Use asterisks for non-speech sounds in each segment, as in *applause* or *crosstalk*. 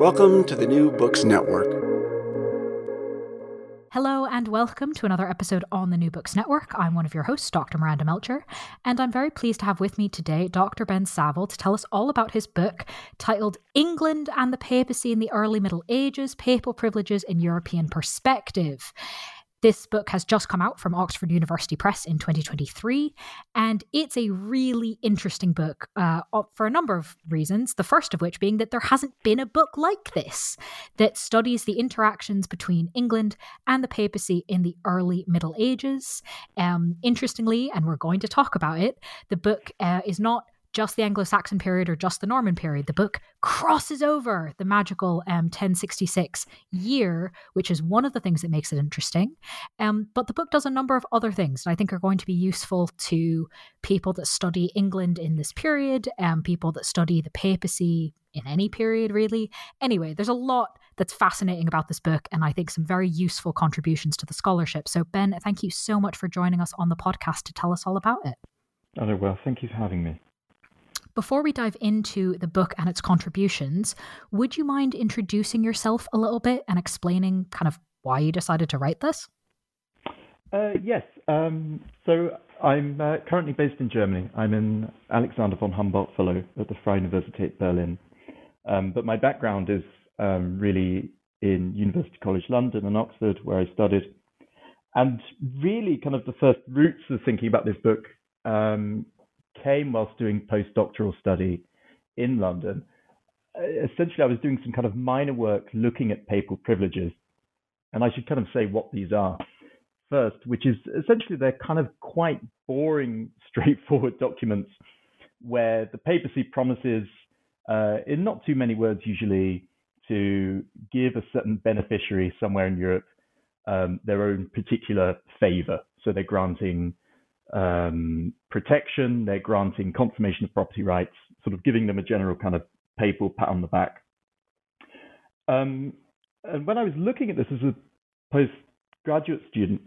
Welcome to the New Books Network. Hello and welcome to another episode on the New Books Network. I'm one of your hosts, Dr. Miranda Melcher, and I'm very pleased to have with me today Dr. Ben Savill to tell us all about his book titled England and the Papacy in the Early Middle Ages Papal Privileges in European Perspective. This book has just come out from Oxford University Press in 2023, and it's a really interesting book uh, for a number of reasons. The first of which being that there hasn't been a book like this that studies the interactions between England and the papacy in the early Middle Ages. Um, interestingly, and we're going to talk about it, the book uh, is not just the Anglo Saxon period or just the Norman period. The book crosses over the magical um, 1066 year, which is one of the things that makes it interesting. Um, but the book does a number of other things that I think are going to be useful to people that study England in this period, um, people that study the papacy in any period, really. Anyway, there's a lot that's fascinating about this book, and I think some very useful contributions to the scholarship. So, Ben, thank you so much for joining us on the podcast to tell us all about it. Oh, well, thank you for having me. Before we dive into the book and its contributions, would you mind introducing yourself a little bit and explaining kind of why you decided to write this? Uh, yes. Um, so I'm uh, currently based in Germany. I'm an Alexander von Humboldt Fellow at the Freie Universität Berlin. Um, but my background is um, really in University College London and Oxford, where I studied. And really, kind of the first roots of thinking about this book um, came whilst doing postdoctoral study in London. Uh, essentially, I was doing some kind of minor work looking at papal privileges. And I should kind of say what these are first, which is essentially they're kind of quite boring, *laughs* straightforward documents where the papacy promises, uh, in not too many words usually, to give a certain beneficiary somewhere in Europe um, their own particular favor. So they're granting um, protection, they're granting confirmation of property rights, sort of giving them a general kind of papal pat on the back. Um, and when I was looking at this as a postgraduate student,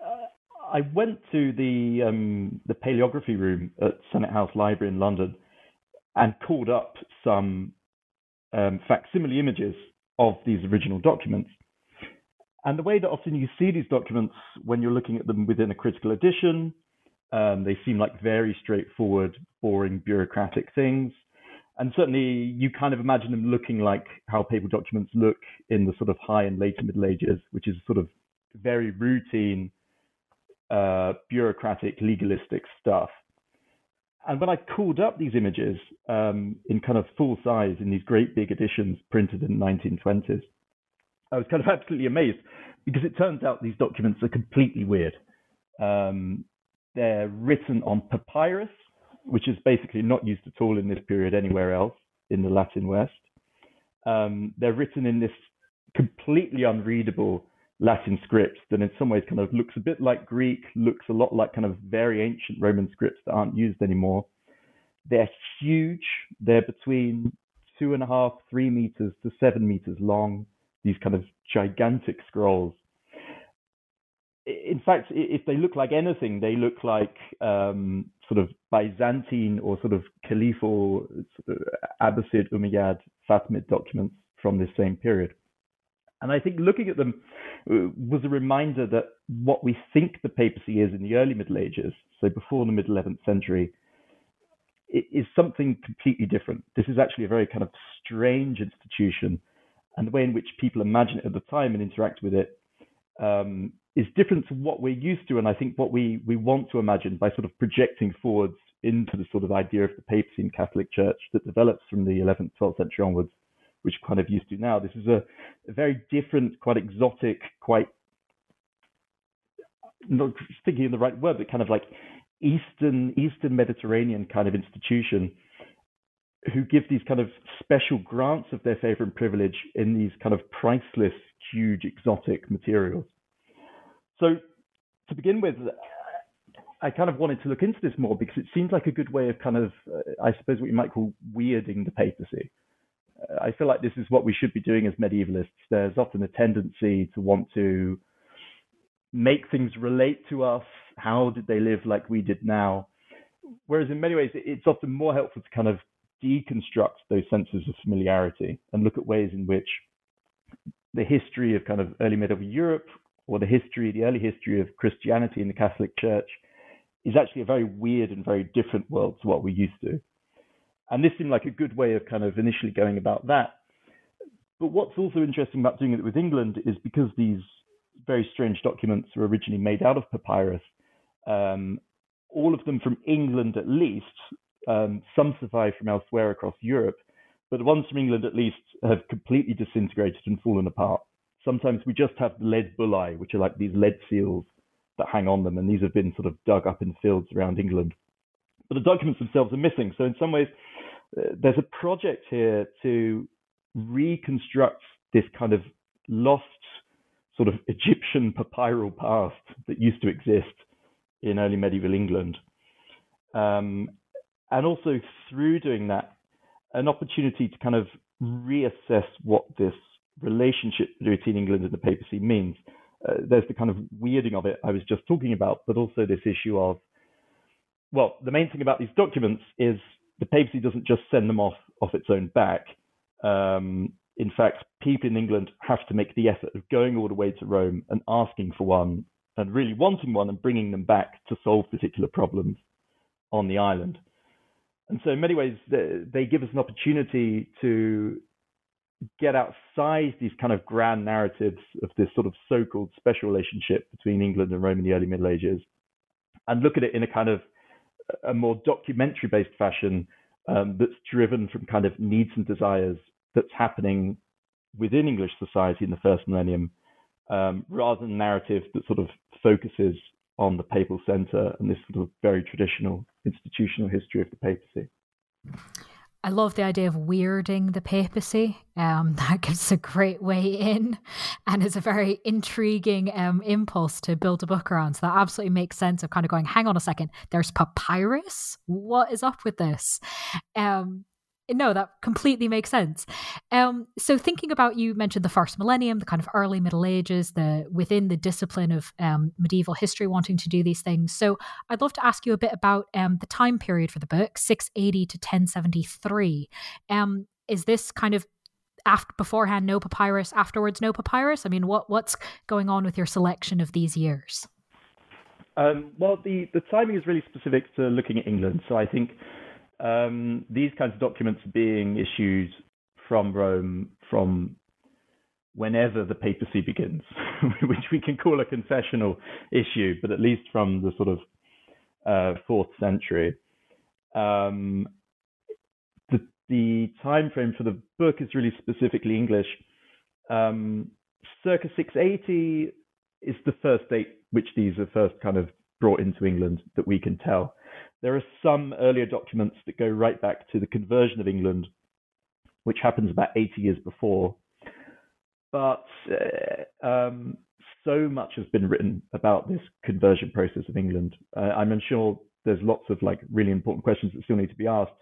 uh, I went to the um, the paleography room at Senate House Library in London and called up some um, facsimile images of these original documents. And the way that often you see these documents when you're looking at them within a critical edition, um, they seem like very straightforward, boring, bureaucratic things. And certainly you kind of imagine them looking like how papal documents look in the sort of high and later Middle Ages, which is sort of very routine, uh, bureaucratic, legalistic stuff. And when I called up these images um, in kind of full size in these great big editions printed in the 1920s, I was kind of *laughs* absolutely amazed because it turns out these documents are completely weird. Um, they're written on papyrus, which is basically not used at all in this period anywhere else in the Latin West. Um, they're written in this completely unreadable Latin script that in some ways kind of looks a bit like Greek, looks a lot like kind of very ancient Roman scripts that aren't used anymore. They're huge. They're between two and a half, three meters to seven meters long, these kind of gigantic scrolls. In fact, if they look like anything, they look like um, sort of Byzantine or sort of Caliphal, sort of Abbasid, Umayyad, Fatimid documents from this same period. And I think looking at them uh, was a reminder that what we think the papacy is in the early Middle Ages, so before the mid 11th century, is something completely different. This is actually a very kind of strange institution, and the way in which people imagine it at the time and interact with it um, is different to what we're used to, and I think what we we want to imagine by sort of projecting forwards into the sort of idea of the papacy and Catholic Church that develops from the 11th, 12th century onwards, which we're kind of used to now. This is a, a very different, quite exotic, quite not thinking of the right word, but kind of like Eastern Eastern Mediterranean kind of institution who give these kind of special grants of their favor and privilege in these kind of priceless, huge, exotic materials. So to begin with, I kind of wanted to look into this more because it seems like a good way of kind of, uh, I suppose, what you might call weirding the papacy. Uh, I feel like this is what we should be doing as medievalists. There's often a tendency to want to make things relate to us. How did they live like we did now? Whereas in many ways, it's often more helpful to kind of deconstruct those senses of familiarity and look at ways in which the history of kind of early medieval Europe or the history, the early history of Christianity in the Catholic Church is actually a very weird and very different world to what we're used to. And this seemed like a good way of kind of initially going about that. But what's also interesting about doing it with England is because these very strange documents were originally made out of papyrus, um, all of them from England at least, um, some survive from elsewhere across Europe, but the ones from England at least have completely disintegrated and fallen apart. Sometimes we just have lead bullae, which are like these lead seals that hang on them, and these have been sort of dug up in fields around England. But the documents themselves are missing. So in some ways, uh, there's a project here to reconstruct this kind of lost sort of Egyptian papyral past that used to exist in early medieval England. Um, and also through doing that, an opportunity to kind of reassess what this relationship between England and the papacy means. Uh, there's the kind of weirding of it I was just talking about, but also this issue of, well, the main thing about these documents is the papacy doesn't just send them off off its own back. Um, in fact, people in England have to make the effort of going all the way to Rome and asking for one and really wanting one and bringing them back to solve particular problems on the island. And so, in many ways, they give us an opportunity to get outside these kind of grand narratives of this sort of so called special relationship between England and Rome in the early Middle Ages and look at it in a kind of a more documentary based fashion um, that's driven from kind of needs and desires that's happening within English society in the first millennium, um, rather than narrative that sort of focuses on the papal center and this sort of very traditional institutional history of the papacy. I love the idea of weirding the papacy. Um, *laughs* that gives a great way in and is a very intriguing um, impulse to build a book around. So that absolutely makes sense of kind of going, hang on a second, there's papyrus? What is up with this? Um, no, that completely makes sense. Um, so thinking about you mentioned the first millennium, the kind of early Middle Ages, the within the discipline of um, medieval history, wanting to do these things. So I'd love to ask you a bit about um, the time period for the book, six eighty to ten seventy three. Um, is this kind of after beforehand no papyrus, afterwards no papyrus? I mean, what what's going on with your selection of these years? Um, well, the the timing is really specific to looking at England. So I think um, these kinds of documents being issued from Rome from whenever the papacy begins, *laughs* which we can call a confessional issue, but at least from the sort of uh, fourth century. Um, the, the time frame for the book is really specifically English. Um, circa 680 is the first date which these are first kind of brought into England that we can tell. There are some earlier documents that go right back to the conversion of England, which happens about 80 years before. But uh, um, so much has been written about this conversion process of England. Uh, I'm sure there's lots of like really important questions that still need to be asked.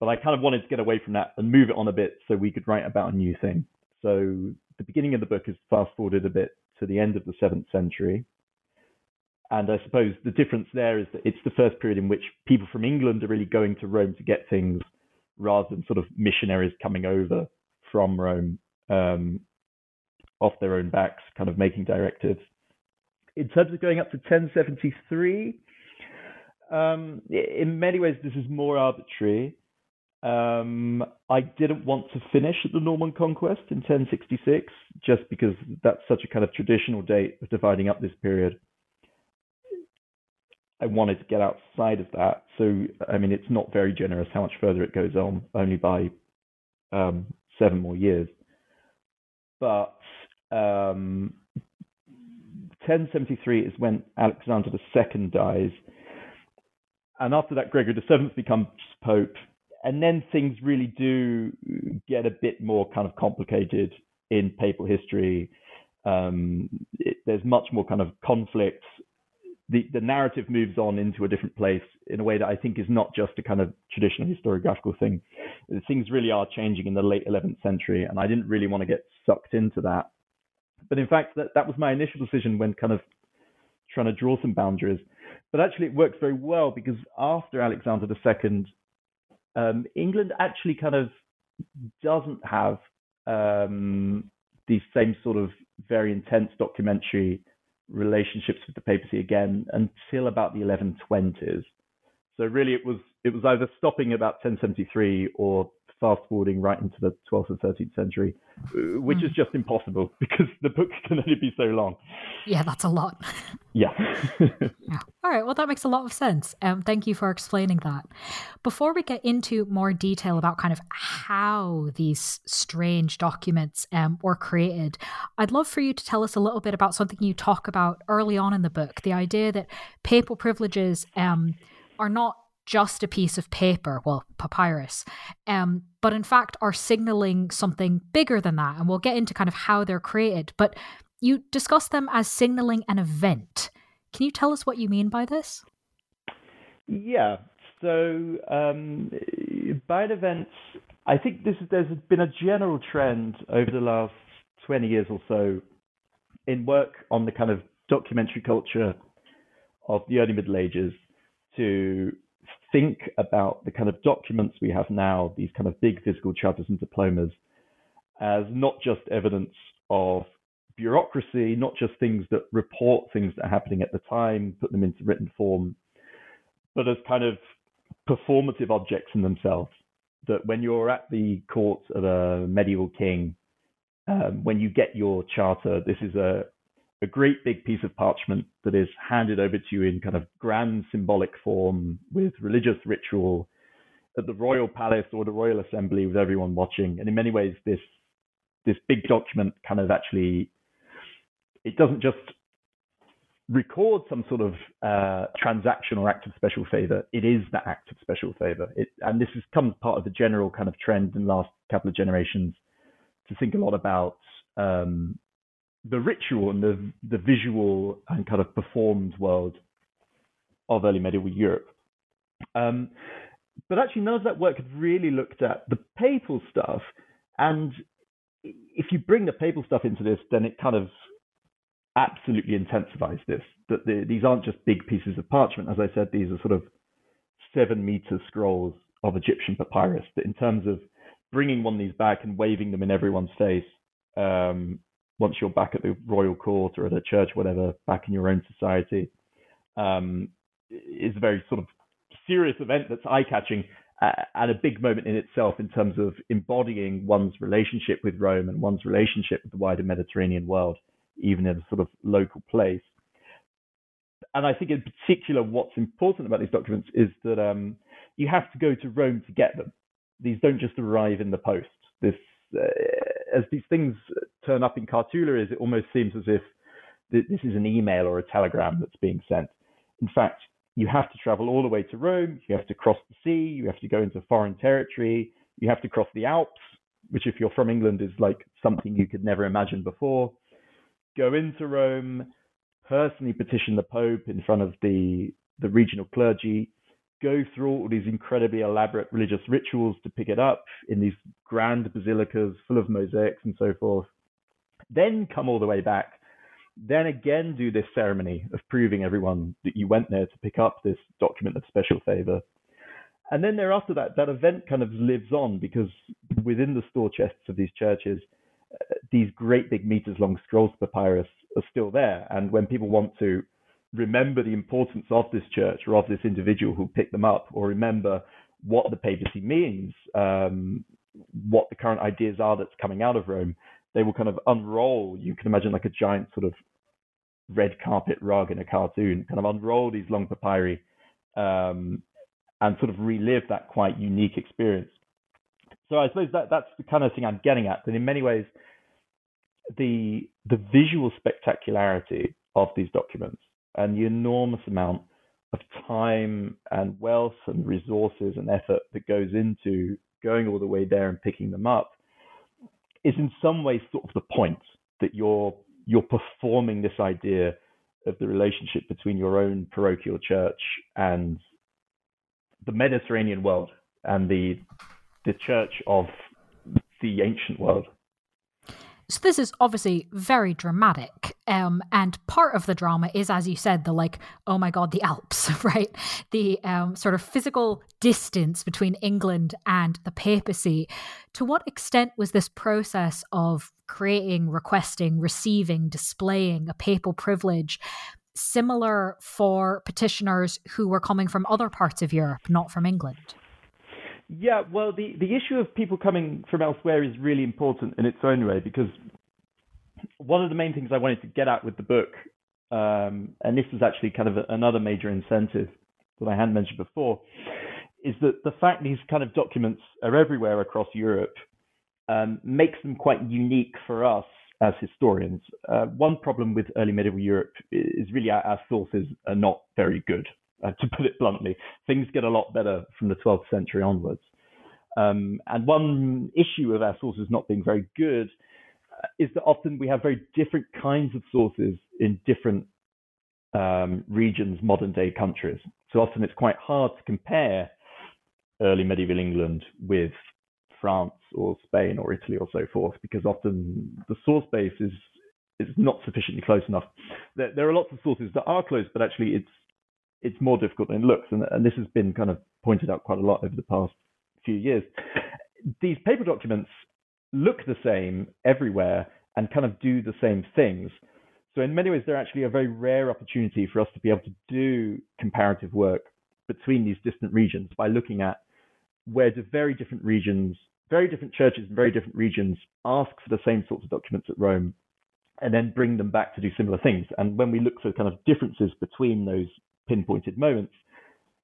but I kind of wanted to get away from that and move it on a bit so we could write about a new thing. So the beginning of the book is fast forwarded a bit to the end of the seventh century. And I suppose the difference there is that it's the first period in which people from England are really going to Rome to get things rather than sort of missionaries coming over from Rome um, off their own backs, kind of making directives. In terms of going up to 1073, um, in many ways, this is more arbitrary. Um, I didn't want to finish at the Norman conquest in 1066, just because that's such a kind of traditional date of dividing up this period. I wanted to get outside of that. So, I mean, it's not very generous how much further it goes on, only by um, seven more years. But um, 1073 is when Alexander II dies. And after that, Gregory VII becomes Pope. And then things really do get a bit more kind of complicated in papal history. Um, it, there's much more kind of conflict the, the narrative moves on into a different place in a way that I think is not just a kind of traditional historiographical thing. Things really are changing in the late 11th century, and I didn't really want to get sucked into that. But in fact, that, that was my initial decision when kind of trying to draw some boundaries. But actually, it works very well because after Alexander II, um, England actually kind of doesn't have um, these same sort of very intense documentary relationships with the papacy again until about the 1120s. So really, it was it was either stopping about 1073 or fast forwarding right into the 12th and 13th century, uh, which mm. is just impossible *laughs* because the book can only be so long. Yeah, that's a lot. *laughs* Yeah. *laughs* yeah. All right. Well, that makes a lot of sense. Um, thank you for explaining that. Before we get into more detail about kind of how these strange documents um, were created, I'd love for you to tell us a little bit about something you talk about early on in the book the idea that papal privileges um, are not just a piece of paper, well, papyrus, um, but in fact are signaling something bigger than that. And we'll get into kind of how they're created. But you discuss them as signaling an event. Can you tell us what you mean by this? Yeah. So um, by events, I think this, there's been a general trend over the last 20 years or so in work on the kind of documentary culture of the early Middle Ages to think about the kind of documents we have now, these kind of big physical charters and diplomas, as not just evidence of bureaucracy, not just things that report things that are happening at the time, put them into written form, but as kind of performative objects in themselves. That when you're at the court of a medieval king, um, when you get your charter, this is a, a great big piece of parchment that is handed over to you in kind of grand symbolic form with religious ritual at the royal palace or the royal assembly with everyone watching. And in many ways, this this big document kind of actually it doesn't just record some sort of uh, transaction or act of special favor. It is that act of special favor. It, and this has come part of the general kind of trend in the last couple of generations to think a lot about um, the ritual and the the visual and kind of performed world of early medieval Europe. Um, but actually, none of that work had really looked at the papal stuff. And if you bring the papal stuff into this, then it kind of absolutely intensifies this. That the, these aren't just big pieces of parchment. As I said, these are sort of seven meter scrolls of Egyptian papyrus. That in terms of bringing one of these back and waving them in everyone's face um, once you're back at the royal court or at a church, whatever, back in your own society, um, is a very sort of serious event that's eye catching uh, and a big moment in itself in terms of embodying one's relationship with Rome and one's relationship with the wider Mediterranean world, even in a sort of local place. And I think, in particular, what's important about these documents is that um, you have to go to Rome to get them. These don't just arrive in the post. This uh, as these things turn up in Cartularies, it almost seems as if th- this is an email or a telegram that's being sent. In fact, you have to travel all the way to Rome. You have to cross the sea. You have to go into foreign territory. You have to cross the Alps, which, if you're from England, is like something you could never imagine before. Go into Rome, personally petition the Pope in front of the the regional clergy, go through all these incredibly elaborate religious rituals to pick it up in these grand basilicas full of mosaics and so forth. Then come all the way back. Then again do this ceremony of proving everyone that you went there to pick up this document of special favor. And then thereafter that, that event kind of lives on because within the store chests of these churches, uh, these great big meters long scrolls of papyrus are still there. And when people want to remember the importance of this church or of this individual who picked them up, or remember what the papacy means, um, what the current ideas are that's coming out of Rome, they will kind of unroll. You can imagine like a giant sort of red carpet rug in a cartoon, kind of unroll these long papyri um, and sort of relive that quite unique experience. So I suppose that that's the kind of thing I'm getting at. And in many ways, the the visual spectacularity of these documents and the enormous amount of time and wealth and resources and effort that goes into going all the way there and picking them up is in some ways sort of the point that you're you're performing this idea of the relationship between your own parochial church and the Mediterranean world and the the church of the ancient world. So this is obviously very dramatic. Um, and part of the drama is, as you said, the like, oh my God, the Alps, *laughs* right? The um, sort of physical distance between England and the papacy. To what extent was this process of creating, requesting, receiving, displaying a papal privilege similar for petitioners who were coming from other parts of Europe, not from England? Yeah, well, the, the issue of people coming from elsewhere is really important in its own way because one of the main things I wanted to get at with the book, um, and this is actually kind of a, another major incentive that I hadn't mentioned before, is that the fact these kind of documents are everywhere across Europe um, makes them quite unique for us as historians. Uh, one problem with early medieval Europe is really our, our sources are not very good uh, to put it bluntly. Things get a lot better from the 12th century onwards. Um, and one issue of our sources not being very good uh, is that often we have very different kinds of sources in different um, regions, modern day countries. So often it's quite hard to compare early medieval England with France or Spain or Italy or so forth, because often the source base is is not sufficiently close enough. There, there, are lots of sources that are close, but actually it's it's more difficult than it looks, and, and this has been kind of pointed out quite a lot over the past few years. These paper documents look the same everywhere and kind of do the same things. So in many ways, they're actually a very rare opportunity for us to be able to do comparative work between these distant regions by looking at where do very different regions, very different churches in very different regions ask for the same sorts of documents at Rome and then bring them back to do similar things. And when we look for kind of differences between those pinpointed moments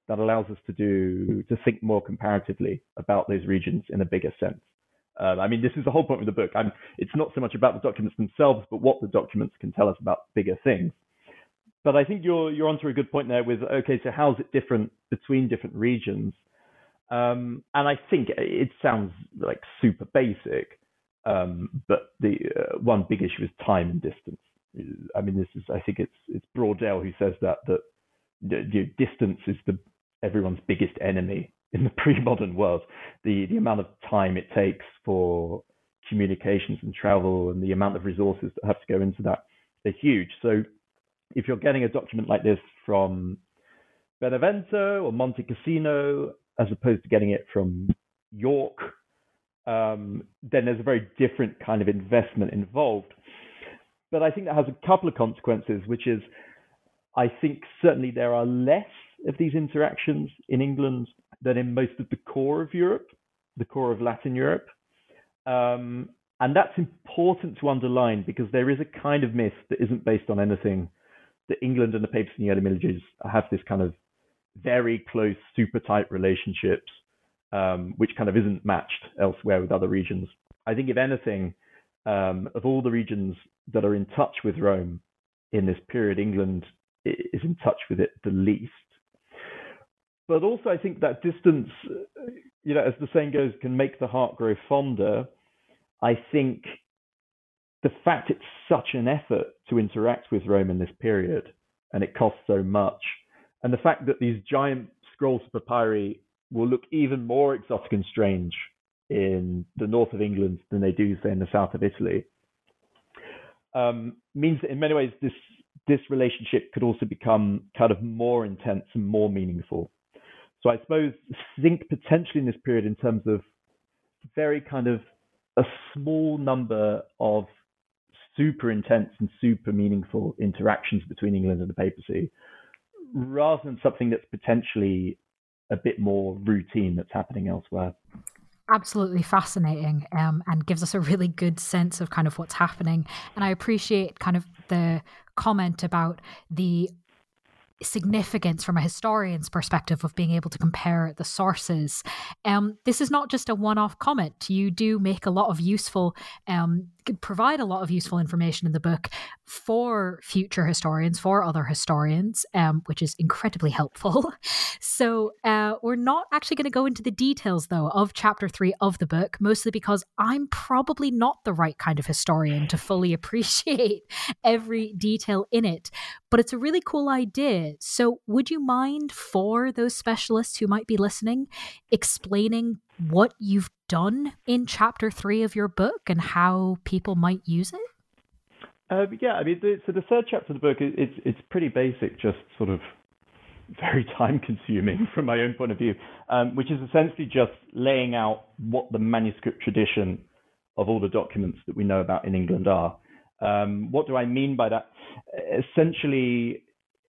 that allows us to do to think more comparatively about those regions in a bigger sense. Um, I mean, this is the whole point of the book. I'm, it's not so much about the documents themselves, but what the documents can tell us about bigger things. But I think you're you're onto a good point there. With okay, so how's it different between different regions? Um, and I think it sounds like super basic, um, but the uh, one big issue is time and distance. I mean, this is I think it's it's Braudel who says that that the, distance is the everyone's biggest enemy in the *laughs* pre-modern world. The the amount of time it takes for communications and travel and the amount of resources that have to go into that are huge. So if you're getting a document like this from Benevento or Monte Cassino, as opposed to getting it from York, um, then there's a very different kind of investment involved. But I think that has a couple of consequences, which is I think certainly there are less of these interactions in England than in most of the core of Europe, the core of Latin Europe. Um, and that's important to underline because there is a kind of myth that isn't based on anything that England and the papacy in the early Middle Ages have this kind of very close, super tight relationships, um, which kind of isn't matched elsewhere with other regions. I think, if anything, um, of all the regions that are in touch with Rome in this period, England is in touch with it the least. But also, I think that distance, you know, as the saying goes, can make the heart grow fonder. I think the fact it's such an effort to interact with Rome in this period and it costs so much, and the fact that these giant scrolls of papyri will look even more exotic and strange in the north of England than they do, say, in the south of Italy, um, means that in many ways this this relationship could also become kind of more intense and more meaningful. So I suppose think potentially in this period in terms of very kind of a small number of super intense and super meaningful interactions between England and the papacy, rather than something that's potentially a bit more routine that's happening elsewhere absolutely fascinating um, and gives us a really good sense of kind of what's happening. And I appreciate kind of the comment about the significance from a historian's perspective of being able to compare the sources. Um, this is not just a one off comment. You do make a lot of useful um, provide a lot of useful information in the book for future historians, for other historians, um, which is incredibly helpful. *laughs* so uh, we're not actually going to go into the details, though, of chapter three of the book, mostly because I'm probably not the right kind of historian to fully *laughs* appreciate every detail in it. But it's a really cool idea. So, would you mind for those specialists who might be listening explaining what you've done in chapter three of your book and how people might use it? Uh, yeah, I mean, the, so the third chapter of the book, it's it's pretty basic, just sort of very *laughs* time consuming from my own point of view, um, which is essentially just laying out what the manuscript tradition of all the documents that we know about in England are. Um, what do I mean by that? Essentially,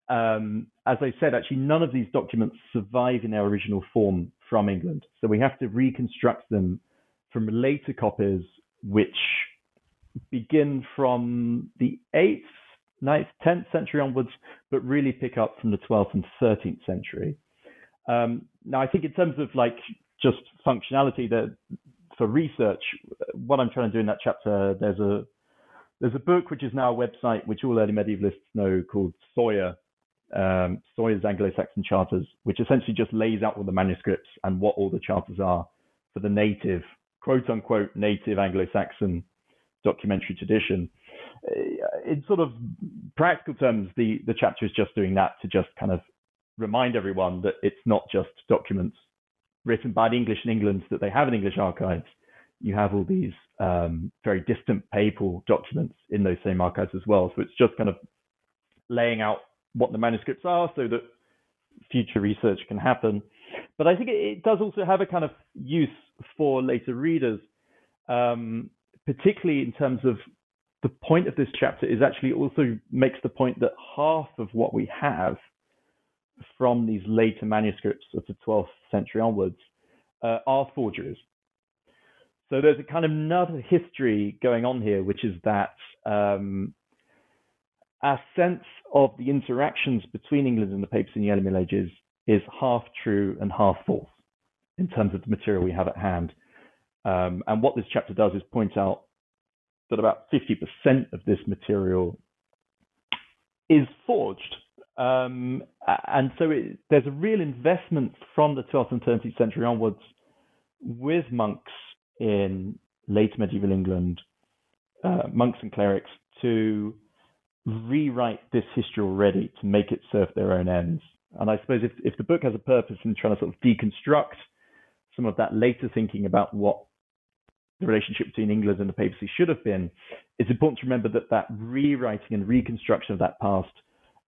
um, as I said, actually, none of these documents survive in their original form from England. So we have to reconstruct them from later copies, which begin from the 8th, 9th, 10th century onwards, but really pick up from the 12th and 13th century. Um, now, I think in terms of like just functionality, that for research, what I'm trying to do in that chapter, there's a there's a book which is now a website which all early medievalists know called Sawyer, um, Sawyer's Anglo-Saxon Charters, which essentially just lays out all the manuscripts and what all the charters are for the native, quote unquote, native Anglo-Saxon documentary tradition. Uh, in sort of practical terms, the, the chapter is just doing that to just kind of remind everyone that it's not just documents written by the English in England that they have in English archives. You have all these um, very distant papal documents in those same archives as well. So it's just kind of laying out what the manuscripts are so that future research can happen. But I think it, does also have a kind of use for later readers, um, particularly in terms of the point of this chapter is actually also makes the point that half of what we have from these later manuscripts of the 12th century onwards uh, are forgeries. So there's a kind of another history going on here, which is that um, our sense of the interactions between England and the papacy in the early Middle Ages is half true and half false in terms of the material we have at hand. Um, and what this chapter does is point out that about 50% of this material is forged. Um, and so it, there's a real investment from the 12th and 13th century onwards with monks in late medieval England, uh, monks and clerics, to rewrite this history already to make it serve their own ends. And I suppose if, if the book has a purpose in trying to sort of deconstruct some of that later thinking about what the relationship between England and the papacy should have been, it's important to remember that that rewriting and reconstruction of that past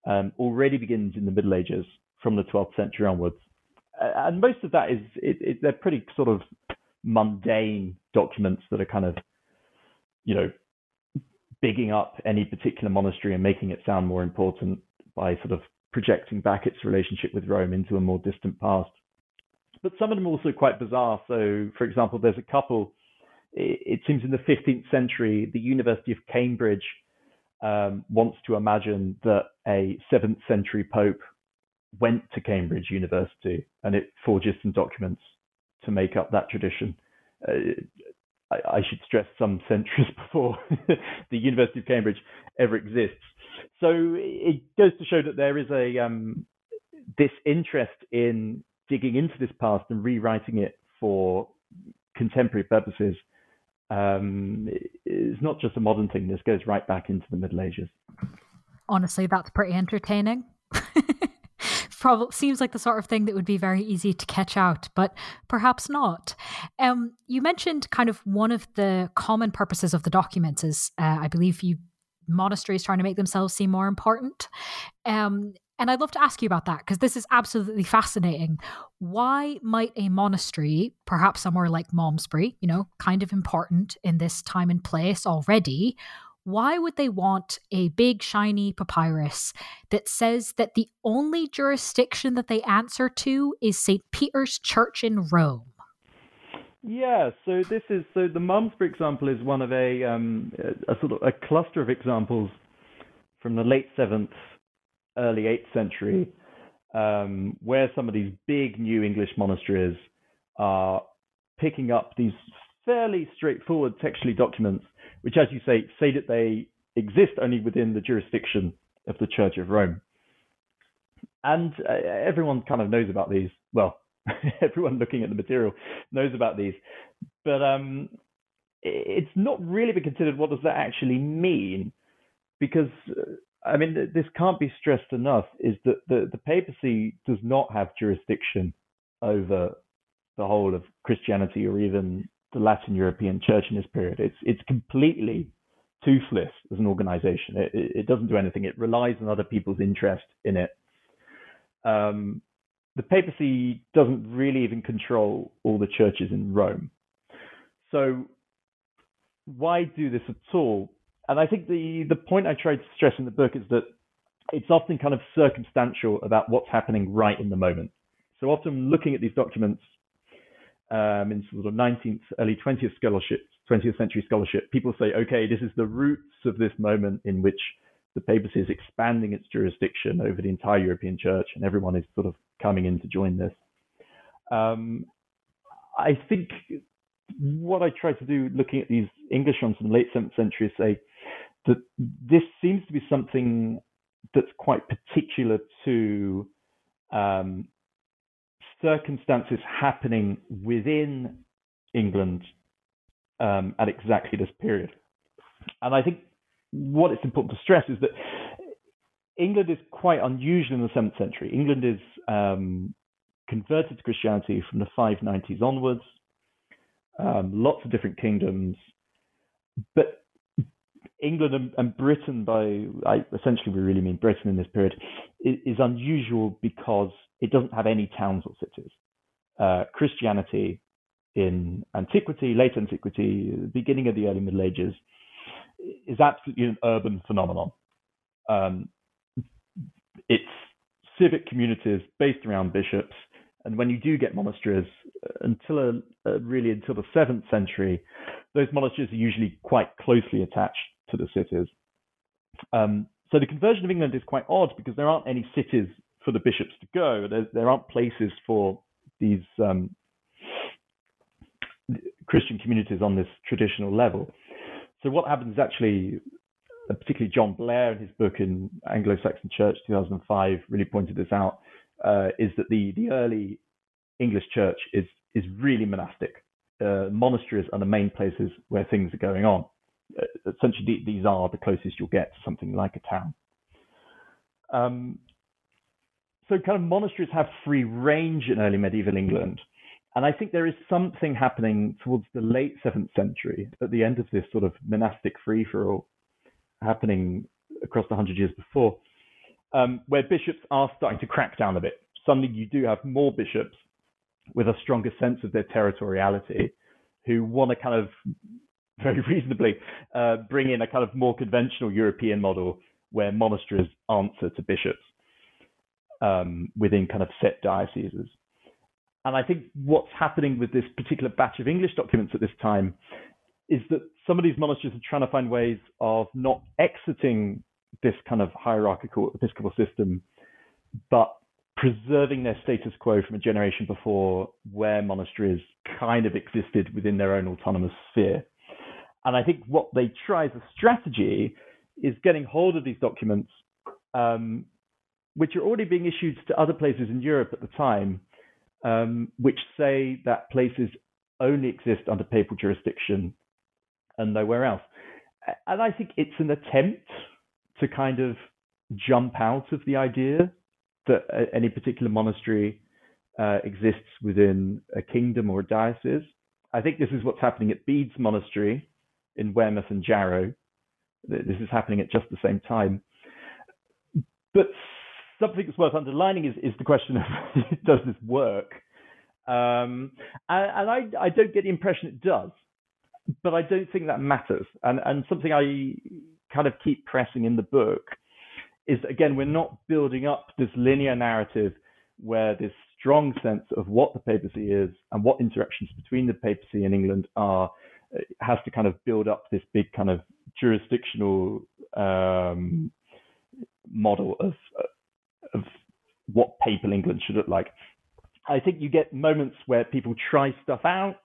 um, already begins in the Middle Ages from the 12th century onwards. and most of that is, it, it, they're pretty sort of mundane documents that are kind of, you know, bigging up any particular monastery and making it sound more important by sort of projecting back its relationship with Rome into a more distant past. But some of them are also quite bizarre. So, for example, there's a couple, it, seems in the 15th century, the University of Cambridge um, wants to imagine that a 7th century pope went to Cambridge University and it forges some documents to make up that tradition. Uh, I, I should stress some centuries *laughs* before the University of Cambridge ever exists. So it goes to show that there is a um, this interest in digging into this past and rewriting it for contemporary purposes um, is not just a modern thing. This goes right back into the Middle Ages. Honestly, that's pretty entertaining. *laughs* seems like the sort of thing that would be very easy to catch out, but perhaps not. Um, you mentioned kind of one of the common purposes of the documents is, uh, I believe, you monasteries trying to make themselves seem more important. Um, and I'd love to ask you about that because this is absolutely fascinating. Why might a monastery, perhaps somewhere like Malmesbury, you know, kind of important in this time and place already, why would they want a big shiny papyrus that says that the only jurisdiction that they answer to is St. Peter's Church in Rome? Yeah, so this is so the mums, for example is one of a um, a, sort of a cluster of examples from the late seventh, early eighth century, um, where some of these big new English monasteries are picking up these fairly straightforward textually documents which, as you say, say that they exist only within the jurisdiction of the Church of Rome. And uh, everyone kind of knows about these. Well, *laughs* everyone looking at the material knows about these, but um, it's not really been considered. What does that actually mean? Because uh, I mean, this can't be stressed enough. Is that the the papacy does not have jurisdiction over the whole of Christianity or even the Latin European Church in this period. It's it's completely toothless as an organization. It, it doesn't do anything. It relies on other people's interest in it. Um, the papacy doesn't really even control all the churches in Rome. So why do this at all? And I think the the point I tried to stress in the book is that it's often kind of circumstantial about what's happening right in the moment. So often looking at these documents um, in sort of 19th, early 20th scholarship, 20th century scholarship, people say, okay, this is the roots of this moment in which the papacy is expanding its jurisdiction over the entire European Church, and everyone is sort of coming in to join this. Um, I think what I try to do, looking at these English ones from the late 7th century, is say that this seems to be something that's quite particular to um, circumstances happening within England um, at exactly this period. And I think what it's important to stress is that England is quite unusual in the 7th century. England is um, converted to Christianity from the 590s onwards, um, lots of different kingdoms. But England and, Britain, by I, essentially we really mean Britain in this period, is unusual because it doesn't have any towns or cities. Uh, Christianity in antiquity, late antiquity, beginning of the early Middle Ages, is absolutely an urban phenomenon. Um, it's civic communities based around bishops, and when you do get monasteries, uh, until a, uh, really until the seventh century, those monasteries are usually quite closely attached to the cities. Um, so the conversion of England is quite odd because there aren't any cities for the bishops to go. There, there aren't places for these um, Christian communities on this traditional level. So what happens is actually, uh, particularly John Blair in his book in Anglo-Saxon Church 2005 really pointed this out, uh, is that the the early English church is is really monastic. Uh, monasteries are the main places where things are going on. Uh, essentially, these are the closest you'll get to something like a town. Um, so kind of monasteries have free range in early medieval England. And I think there is something happening towards the late seventh century, at the end of this sort of monastic free for all happening across the hundred years before, um, where bishops are starting to crack down a bit. Suddenly, you do have more bishops with a stronger sense of their territoriality who want to kind of *laughs* very reasonably uh, bring in a kind of more conventional European model where monasteries answer to bishops um, within kind of set dioceses. And I think what's happening with this particular batch of English documents at this time is that some of these monasteries are trying to find ways of not exiting this kind of hierarchical episcopal system, but preserving their status quo from a generation before where monasteries kind of existed within their own autonomous sphere. And I think what they try as a strategy is getting hold of these documents um, which are already being issued to other places in Europe at the time, um, which say that places only exist under papal jurisdiction and nowhere else. And I think it's an attempt to kind of jump out of the idea that any particular monastery uh, exists within a kingdom or a diocese. I think this is what's happening at Bede's Monastery in Wearmouth and Jarrow. This is happening at just the same time. But something that's worth underlining is, is the question of *laughs* does this work? Um, and, and I, I, don't get the impression it does, but I don't think that matters. And, and something I kind of keep pressing in the book is again, we're not building up this linear narrative where this strong sense of what the papacy is and what interactions between the papacy and England are uh, has to kind of build up this big kind of jurisdictional um, model of of what papal England should look like. I think you get moments where people try stuff out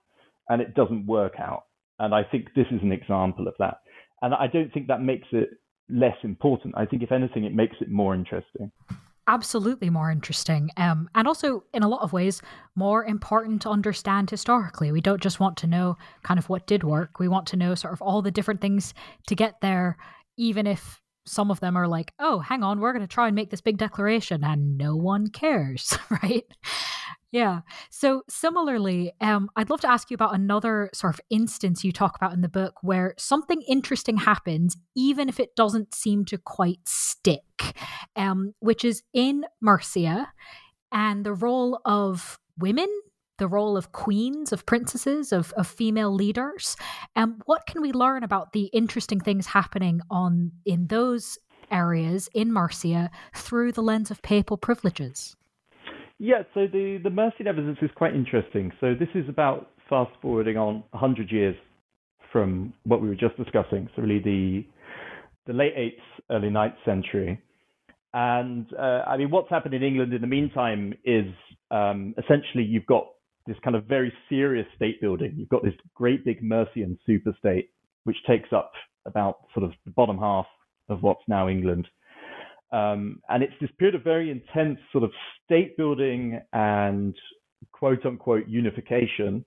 and it doesn't work out, and I think this is an example of that. And I don't think that makes it less important. I think if anything, it makes it more interesting absolutely more interesting um, and also in a lot of ways more important to understand historically we don't just want to know kind of what did work we want to know sort of all the different things to get there even if some of them are like oh hang on we're going to try and make this big declaration and no one cares *laughs* right yeah. So similarly, um, I'd love to ask you about another sort of instance you talk about in the book where something interesting happens, even if it doesn't seem to quite stick, um, which is in Mercia and the role of women the role of queens, of princesses, of, of female leaders. And um, what can we learn about the interesting things happening on in those areas in Mercia through the lens of papal privileges? Yeah, so the, the Mercian evidence is quite interesting. So this is about fast forwarding on 100 years from what we were just discussing. So really the the late 8th, early 9th century. And uh, I mean, what's happened in England in the meantime is um, essentially you've got this kind of very serious state building. You've got this great big Mercian super state, which takes up about sort of the bottom half of what's now England. Um, and it's this period of very intense sort of state building and quote unquote unification.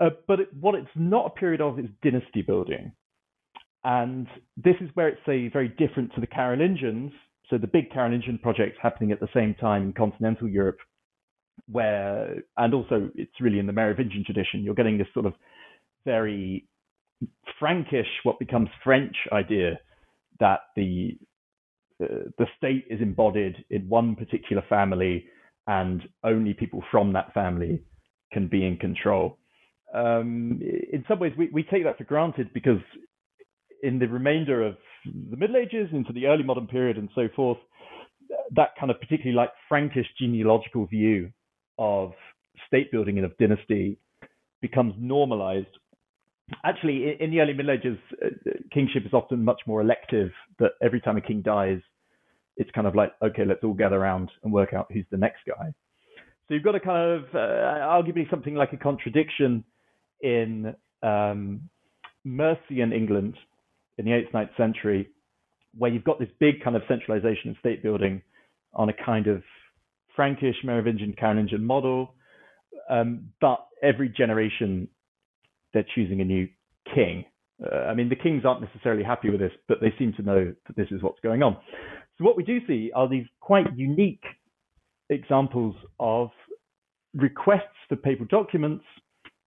Uh, but it, what it's not a period of is dynasty building. And this is where it's a very different to the Carolingians. So the big Carolingian projects happening at the same time in continental Europe, where, and also it's really in the Merovingian tradition, you're getting this sort of very Frankish, what becomes French idea that the the state is embodied in one particular family, and only people from that family can be in control. Um, in some ways, we, we take that for granted because in the remainder of the Middle Ages into the early modern period and so forth, that kind of particularly like Frankish genealogical view of state building and of dynasty becomes normalized. Actually, in the early Middle Ages, uh, kingship is often much more elective. That every time a king dies, it's kind of like, okay, let's all gather around and work out who's the next guy. So you've got a kind of, uh, arguably something like a contradiction in um, Mercian England in the 8th, 9th century, where you've got this big kind of centralization of state building on a kind of Frankish, Merovingian, Carolingian model. Um, but every generation, they're choosing a new king. Uh, I mean, the kings aren't necessarily happy with this, but they seem to know that this is what's going on. So what we do see are these quite unique examples of requests for papal documents,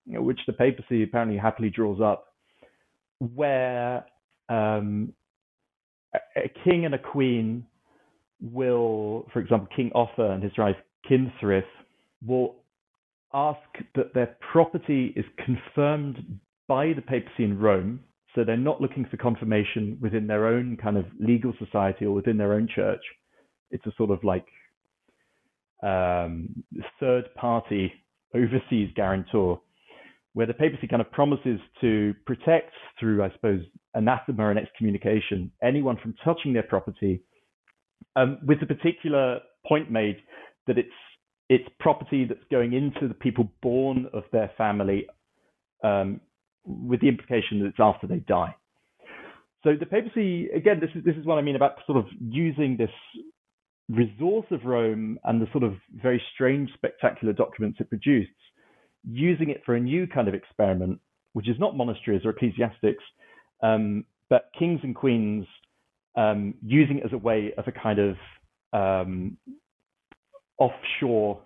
you know, which the papacy apparently happily draws up, where um, a, a, king and a queen will, for example, King Offa and his wife Cynethryth, will ask that their property is confirmed by the papacy in Rome so they're not looking for confirmation within their own kind of legal society or within their own church. It's a sort of like um, third party overseas guarantor where the papacy kind of promises to protect through, I suppose, anathema and excommunication anyone from touching their property, um, with the particular point made that it's it's property that's going into the people born of their family um, with the implication that it's after they die. So the papacy, again, this is this is what I mean about sort of using this resource of Rome and the sort of very strange, spectacular documents it produced, using it for a new kind of experiment, which is not monasteries or ecclesiastics, um, but kings and queens um, using it as a way of a kind of um, offshore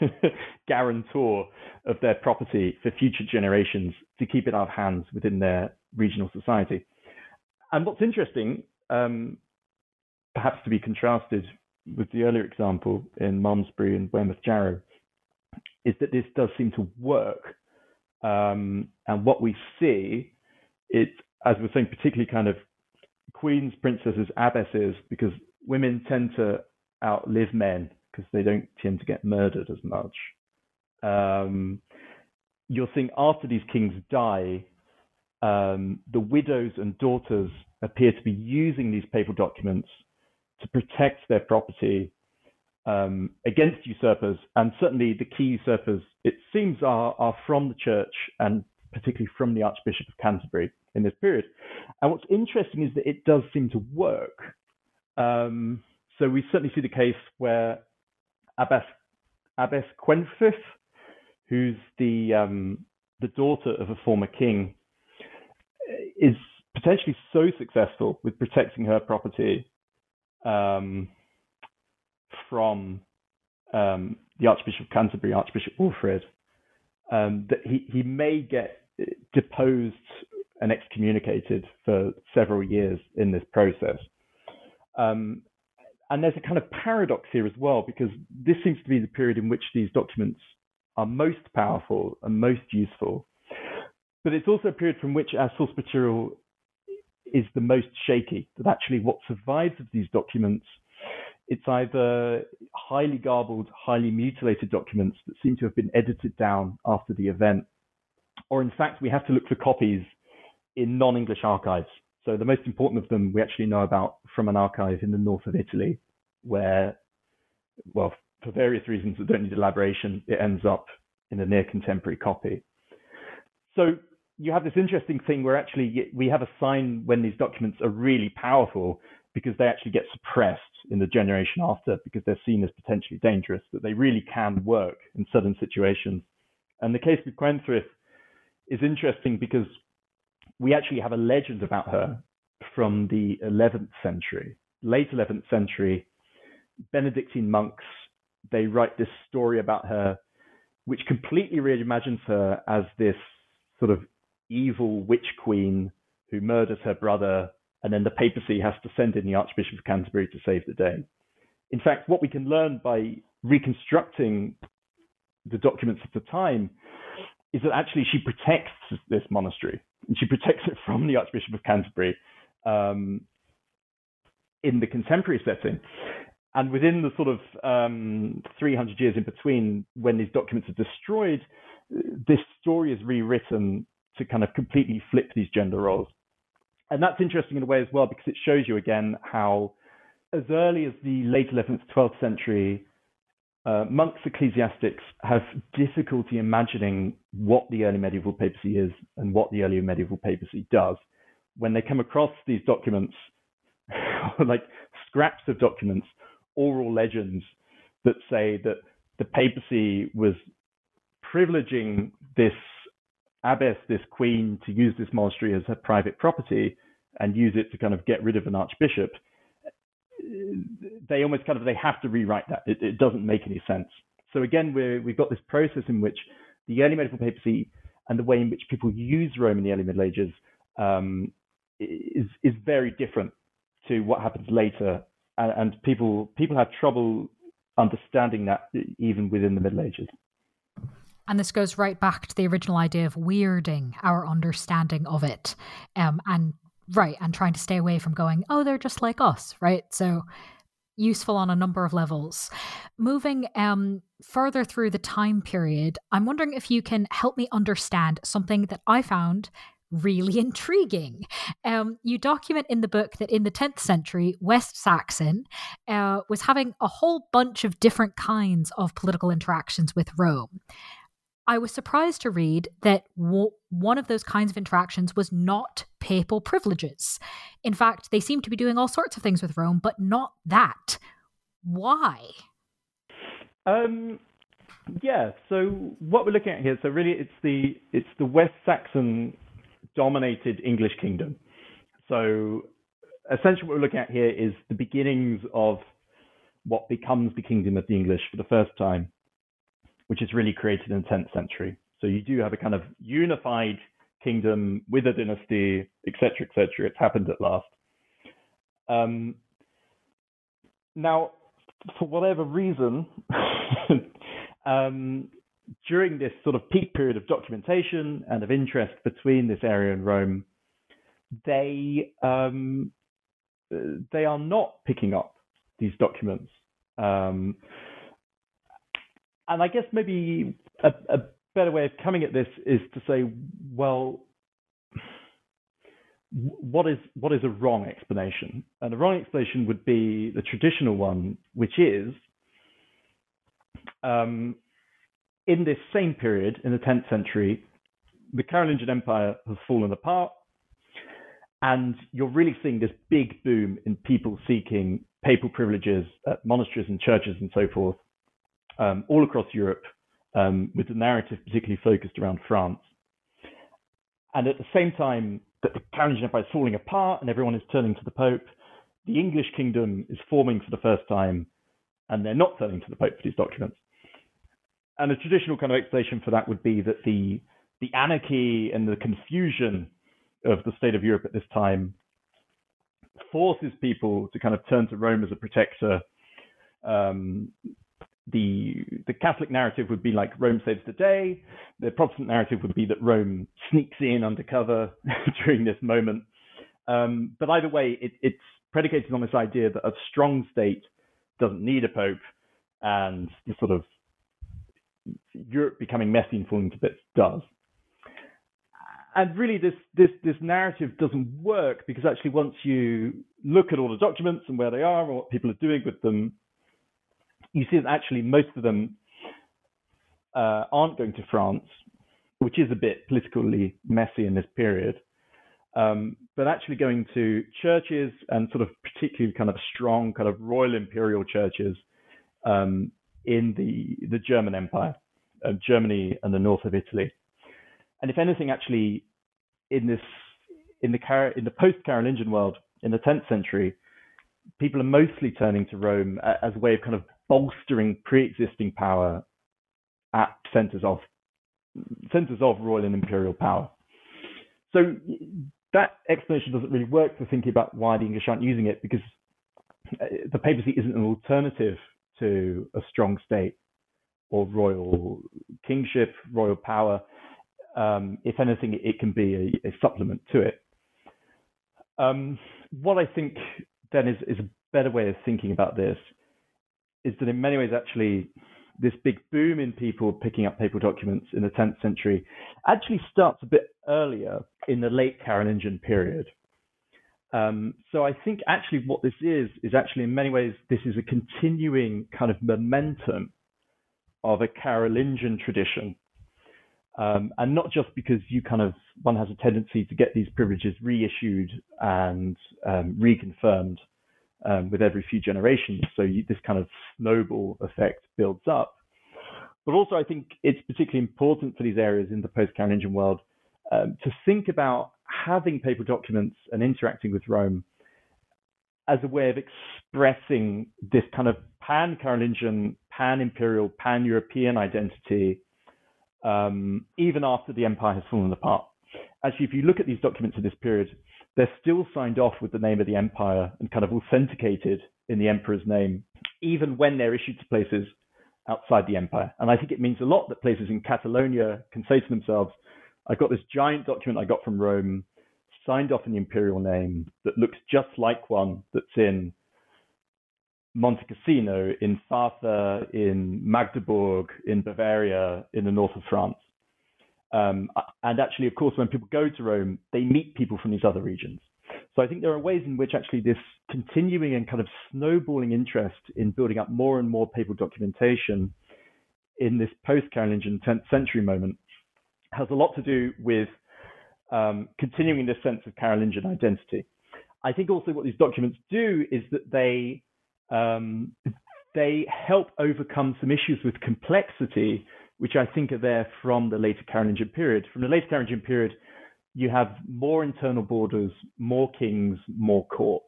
*laughs* guarantor of their property for future generations to keep it out of hands within their regional society. And what's interesting, um, perhaps to be contrasted with the earlier example in Malmesbury and Wearmouth Jarrow, is that this does seem to work. Um, and what we see, it, as we're saying, particularly kind of queens, princesses, abbesses, because women tend to outlive men because they don't tend to get murdered as much. Um, you're seeing after these kings die, um, the widows and daughters appear to be using these papal documents to protect their property um, against usurpers, and certainly the key usurpers, it seems, are, are from the church and particularly from the Archbishop of Canterbury in this period. And what's interesting is that it does seem to work. Um, so we certainly see the case where Abbess, Abbess who's the um, the daughter of a former king, is potentially so successful with protecting her property um, from um, the Archbishop of Canterbury, Archbishop Wulfred, um, that he, he may get deposed and excommunicated for several years in this process. Um, and there's a kind of paradox here as well, because this seems to be the period in which these documents are most powerful and most useful. But it's also a period from which our source material is the most shaky, that actually what survives of these documents, it's either highly garbled, highly mutilated documents that seem to have been edited down after the event, or in fact, we have to look for copies in non-English archives so the most important of them we actually know about from an archive in the north of Italy, where, well, for various reasons that don't need elaboration, it ends up in a near contemporary copy. So you have this interesting thing where actually we have a sign when these documents are really powerful because they actually get suppressed in the generation after because they're seen as potentially dangerous, that they really can work in certain situations. And the case with Cwenthryth is interesting because we actually have a legend about her from the 11th century, late 11th century. Benedictine monks, they write this story about her, which completely reimagines her as this sort of evil witch queen who murders her brother, and then the papacy has to send in the Archbishop of Canterbury to save the day. In fact, what we can learn by reconstructing the documents of the time is that actually she protects this monastery and she protects it from the Archbishop of Canterbury um, in the contemporary setting. And within the sort of um, 300 years in between, when these documents are destroyed, this story is rewritten to kind of completely flip these gender roles. And that's interesting in a way as well, because it shows you again how, as early as the late 11th, 12th century, uh, monks, ecclesiastics have difficulty imagining what the early medieval papacy is and what the early medieval papacy does. When they come across these documents, *laughs* like scraps of documents, oral legends that say that the papacy was privileging this abbess, this queen, to use this monastery as her private property and use it to kind of get rid of an archbishop they almost kind of they have to rewrite that. It, it doesn't make any sense. So again, we we've got this process in which the early medieval papacy and the way in which people use Rome in the early Middle Ages um, is is very different to what happens later, and, and people people have trouble understanding that even within the Middle Ages. And this goes right back to the original idea of weirding our understanding of it um, and Right, and trying to stay away from going, oh, they're just like us, right? So useful on a number of levels. Moving um, further through the time period, I'm wondering if you can help me understand something that I found really *laughs* intriguing. Um, you document in the book that in the 10th century, West Saxon uh, was having a whole bunch of different kinds of political interactions with Rome. I was surprised to read that w- one of those kinds of interactions was not papal privileges. In fact, they seem to be doing all sorts of things with Rome, but not that. Why? Um, yeah. So what we're looking at here, so really, it's the it's the West Saxon dominated English kingdom. So essentially, what we're looking at here is the beginnings of what becomes the kingdom of the English for the first time, which is really created in the 10th century. So you do have a kind of unified kingdom with a dynasty, etc., etc. It's happened at last. Um, now, for whatever reason, *laughs* um, during this sort of peak period of documentation and of interest between this area and Rome, they um, they are not picking up these documents. Um, and I guess maybe a, a, better way of coming at this is to say, well, what is what is a wrong explanation? And a wrong explanation would be the traditional one, which is um, in this same period, in the 10th century, the Carolingian Empire has fallen apart, and you're really seeing this big boom in people seeking papal privileges at monasteries and churches and so forth, um, all across Europe, um, with the narrative particularly focused around France. And at the same time that the Carolingian Empire is falling apart and everyone is turning to the Pope, the English kingdom is forming for the first time, and they're not turning to the Pope for these documents. And a traditional kind of explanation for that would be that the the anarchy and the confusion of the state of Europe at this time forces people to kind of turn to Rome as a protector. Um, the the Catholic narrative would be like Rome saves the day. The Protestant narrative would be that Rome sneaks in undercover *laughs* during this moment. Um, but either way, it, it's predicated on this idea that a strong state doesn't need a pope, and the sort of Europe becoming messy and falling to bits does. And really, this this this narrative doesn't work because actually, once you look at all the documents and where they are and what people are doing with them, you see that actually most of them uh, aren't going to France, which is a bit politically messy in this period, um, but actually going to churches and sort of particularly kind of strong kind of royal imperial churches um, in the the German Empire, uh, Germany and the north of Italy. And if anything, actually, in this in the Car- in the post Carolingian world in the 10th century, people are mostly turning to Rome as a way of kind of bolstering pre-existing power at centers of centers of royal and imperial power. So that explanation doesn't really work for thinking about why the English aren't using it because uh, the papacy isn't an alternative to a strong state or royal kingship, royal power. Um, if anything, it can be a, a supplement to it. Um, what I think then is, is a better way of thinking about this is that in many ways, actually, this big boom in people picking up papal documents in the 10th century actually starts a bit earlier in the late Carolingian period. Um, so I think actually what this is is actually in many ways this is a continuing kind of momentum of a Carolingian tradition, um, and not just because you kind of one has a tendency to get these privileges reissued and um, reconfirmed um, with every few generations. So you, this kind of snowball effect builds up. But also, I think it's particularly important for these areas in the post-Carolingian world um, to think about having paper documents and interacting with Rome as a way of expressing this kind of pan Carolingian, pan imperial, pan European identity, um, even after the empire has fallen apart. Actually, if you look at these documents of this period, they're still signed off with the name of the empire and kind of authenticated in the emperor's name, even when they're issued to places outside the empire. And I think it means a lot that places in Catalonia can say to themselves, I've got this giant document I got from Rome, signed off in the imperial name that looks just like one that's in Monte Cassino, in Farfa, in Magdeburg, in Bavaria, in the north of France. Um, and actually, of course, when people go to Rome, they meet people from these other regions. So I think there are ways in which actually this continuing and kind of snowballing interest in building up more and more papal documentation in this post-Carolingian 10th century moment has a lot to do with um, continuing this sense of Carolingian identity. I think also what these documents do is that they um, they help overcome some issues with complexity, which I think are there from the later Carolingian period. From the later Carolingian period, you have more internal borders, more kings, more courts.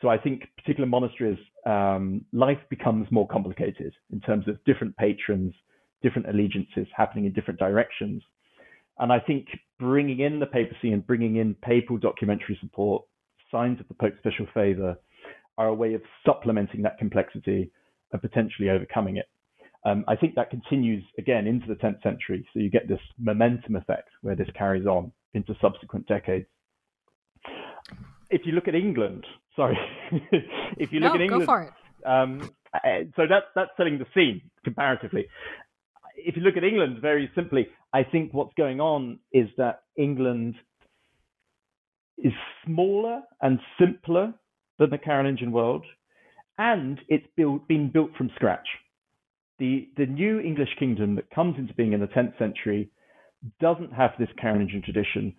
So I think particular monasteries, um, life becomes more complicated in terms of different patrons, different allegiances happening in different directions. And I think bringing in the papacy and bringing in papal documentary support, signs of the Pope's special favor, are a way of supplementing that complexity and potentially overcoming it. Um, I think that continues again into the 10th century. So you get this momentum effect where this carries on into subsequent decades. If you look at England, *laughs* sorry, if you look no, at England, go for it. Um, so that's that's setting the scene comparatively. If you look at England, very simply, I think what's going on is that England is smaller and simpler than the Carolingian world, and it's built, been built from scratch the, the new English kingdom that comes into being in the 10th century doesn't have this Carolingian tradition,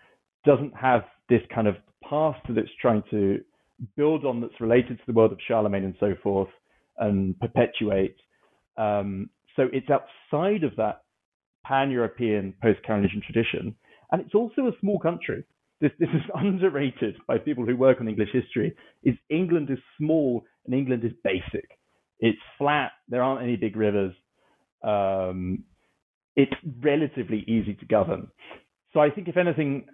doesn't have this kind of past that it's trying to build on that's related to the world of Charlemagne and so forth and perpetuate. Um, so it's outside of that pan-European post-Carolingian tradition, and it's also a small country. This, this is *laughs* underrated by people who work on English history. Is England is small and England is basic. It's flat. There aren't any big rivers. Um, it's relatively easy to govern. So I think, if anything,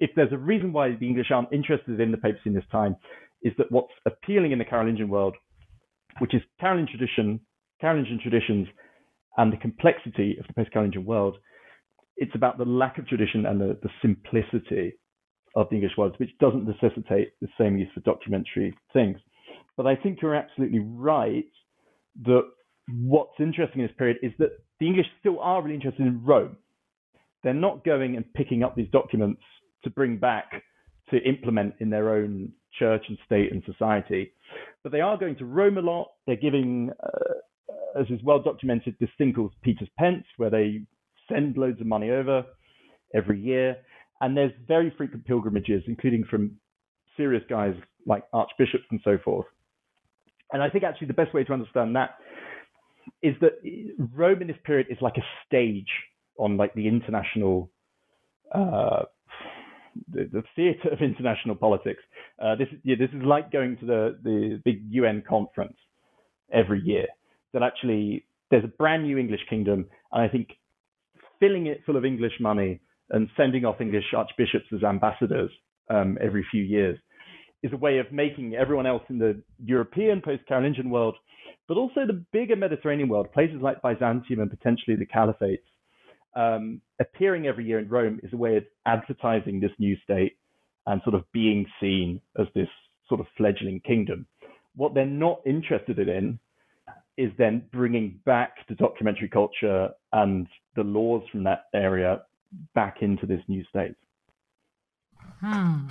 if there's a reason why the English aren't interested in the papacy in this time, is that what's appealing in the Carolingian world, which is Carolingian tradition, Carolingian traditions, and the complexity of the post-Carolingian world, it's about the lack of tradition and the, the simplicity of the English world, which doesn't necessitate the same use for documentary things. But I think you're absolutely right that what's interesting in this period is that the English still are really interested in Rome. They're not going and picking up these documents to bring back to implement in their own church and state and society, but they are going to Rome a lot. They're giving, uh, as is well documented, this thing called Peter's Pence, where they send loads of money over every year. And there's very frequent pilgrimages, including from serious guys like archbishops and so forth. And I think actually the best way to understand that is that Rome in this period is like a stage on like the international, uh, the, the theater of international politics. Uh, this, yeah, this is like going to the, the big UN conference every year. That actually there's a brand new English kingdom, and I think filling it full of English money and sending off English archbishops as ambassadors um, every few years is a way of making everyone else in the European post-Carolingian world, but also the bigger Mediterranean world, places like Byzantium and potentially the Caliphates, um, appearing every year in Rome is a way of advertising this new state and sort of being seen as this sort of fledgling kingdom. What they're not interested in is then bringing back the documentary culture and the laws from that area back into this new state. Hmm